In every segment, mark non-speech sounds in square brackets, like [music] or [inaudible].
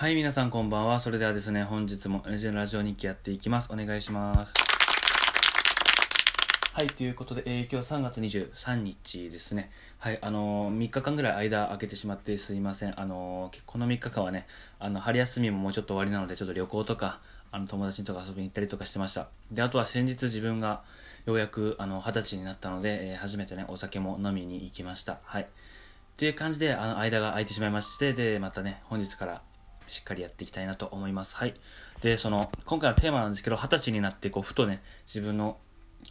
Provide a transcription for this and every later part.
はい、皆さんこんばんは。それではですね、本日もラジオラジオ日記やっていきます。お願いします。はい、ということで、えー今日3月23日ですね。はい、あのー、3日間ぐらい間空けてしまってすいません。あのー、この3日間はね、あの、春休みももうちょっと終わりなので、ちょっと旅行とか、あの、友達とか遊びに行ったりとかしてました。で、あとは先日自分がようやく、あの、二十歳になったので、えー初めてね、お酒も飲みに行きました。はい。っていう感じで、あの、間が空いてしまいまして、で、またね、本日からしっかりやっていきたいなと思います。はい。で、その、今回のテーマなんですけど、二十歳になって、こう、ふとね、自分の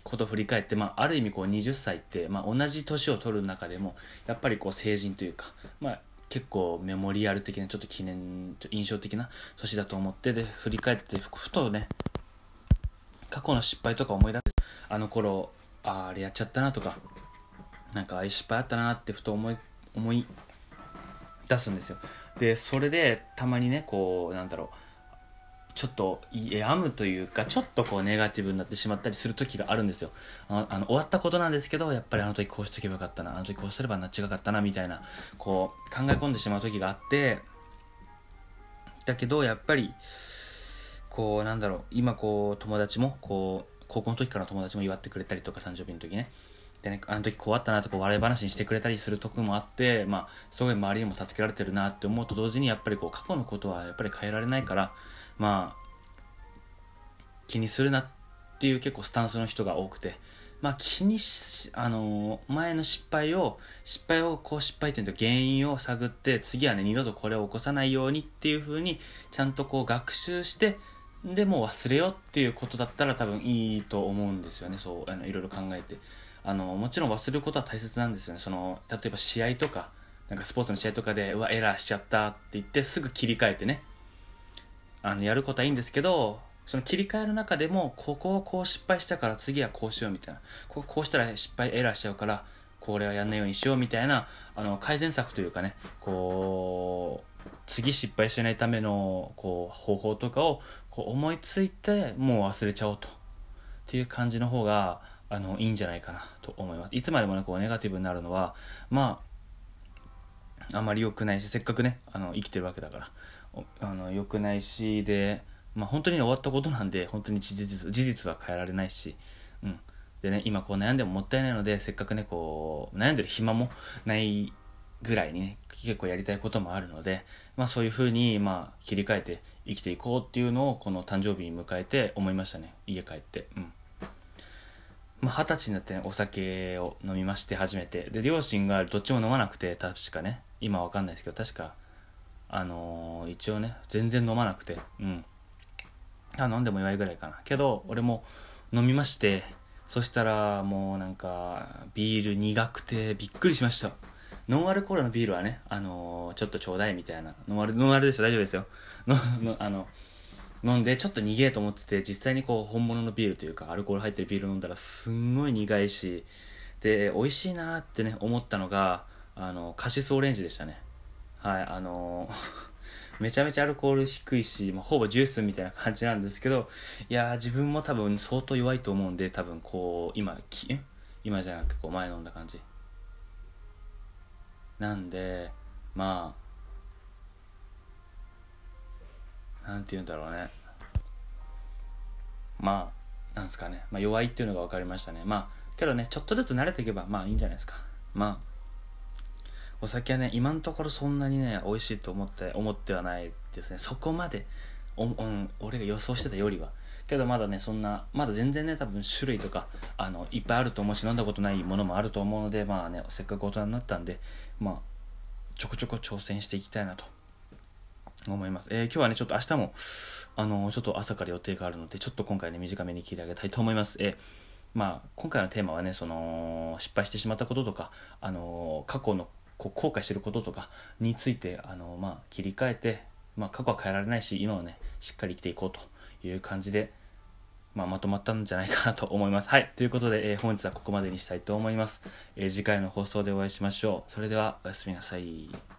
ことを振り返って、まあ、ある意味こう20歳って、まあ、同じ年を取る中でもやっぱりこう成人というか、まあ、結構メモリアル的なちょっと記念印象的な年だと思ってで振り返ってふとね過去の失敗とか思い出してあの頃ああれやっちゃったなとかなんかああいう失敗あったなってふと思い思い出すんですよでそれでたまにねこうなんだろうちょっと病むというかちょっとこうネガティブになってしまったりする時があるんですよ。あの終わったことなんですけどやっぱりあの時こうしとけばよかったなあの時こうすればな違かったなみたいなこう考え込んでしまう時があってだけどやっぱりこうなんだろう今こう友達もこう高校の時からの友達も祝ってくれたりとか誕生日の時ね。でね、あの時こうあったなとか笑い話にしてくれたりするとこもあって、まあ、すごい周りにも助けられてるなって思うと同時にやっぱりこう過去のことはやっぱり変えられないから、まあ、気にするなっていう結構スタンスの人が多くて、まあ気にし、あのー前の失敗を、失敗をこう失敗点と原因を探って、次はね、二度とこれを起こさないようにっていう風に、ちゃんとこう学習して、でもう忘れようっていうことだったら多分いいと思うんですよね、そう、あのいろいろ考えて。あの、もちろん忘れることは大切なんですよね。その、例えば試合とか、なんかスポーツの試合とかで、うわ、エラーしちゃったって言って、すぐ切り替えてね、あのやることはいいんですけどその切り替えの中でもここをこう失敗したから次はこうしようみたいな。ここうしたら失敗エラーしちゃうからこれはやんないようにしようみたいなあの改善策というかねこう次失敗しないためのこう方法とかをこう思いついてもう忘れちゃおうと。っていう感じの方があのいいんじゃないかなと思います。いつまでもねこうネガティブになるのはまああまり良くないしせっかくねあの生きてるわけだからあの良くないしで、まあ、本当にね終わったことなんで本当に事実事実は変えられないし、うん、でね今こう悩んでももったいないのでせっかくねこう悩んでる暇もないぐらいにね結構やりたいこともあるので、まあ、そういうふうに、まあ、切り替えて生きていこうっていうのをこの誕生日に迎えて思いましたね。家帰って。うん。まあ、二十歳になって、ね、お酒を飲みまして初めて。で両親がどっちも飲まなくて確かね。今わかんないですけど確かあのー一応ね全然飲まなくて。うん。あ飲んでも弱いぐらいかな。けど俺も飲みましてそしたらもうなんかビール苦くてびっくりしました。ノンアルコールのビールはね、あのーちょっとちょうだいみたいな。ノンアルノンアルですよ。大丈夫ですよ。[laughs] のあの飲んでちょっと苦えと思ってて実際にこう本物のビールというかアルコール入ってるビール飲んだらすんごい苦いしで美味しいなってね思ったのがあのカシスオレンジでしたね。はいあの [laughs] めちゃめちゃアルコール低いし、まあ、ほぼジュースみたいな感じなんですけどいや自分も多分相当弱いと思うんで多分こう今き今じゃなくてこう前飲んだ感じ。なんでまあなんて言うんだろうね。まあなんですかね、まあ、弱いっていうのが分かりましたね。まあけどねちょっとずつ慣れていけばまあいいんじゃないですか。まあお酒はね今のところそんなにね美味しいと思って思ってはないですね。そこまでお、うん、俺が予想してたよりは。けどまだねそんなまだ全然ね多分種類とかあのいっぱいあると思うし飲んだことないものもあると思うのでまあねせっかく大人になったんでまあちょこちょこ挑戦していきたいなと思います、えー今日はねちょっと明日もあのちょっと朝から予定があるのでちょっと今回ね短めに聞いてあげたいと思います、えーまあ今回のテーマはねその失敗してしまったこととかあの過去のこう後悔してることとかについてあの、まあ、切り替えて、まあ、過去は変えられないし今はねしっかり生きていこうという感じで、まあ、まとまったんじゃないかなと思います。はいということで、え本日はここまでにしたいと思います、え次回の放送でお会いしましょう。それではおやすみなさい。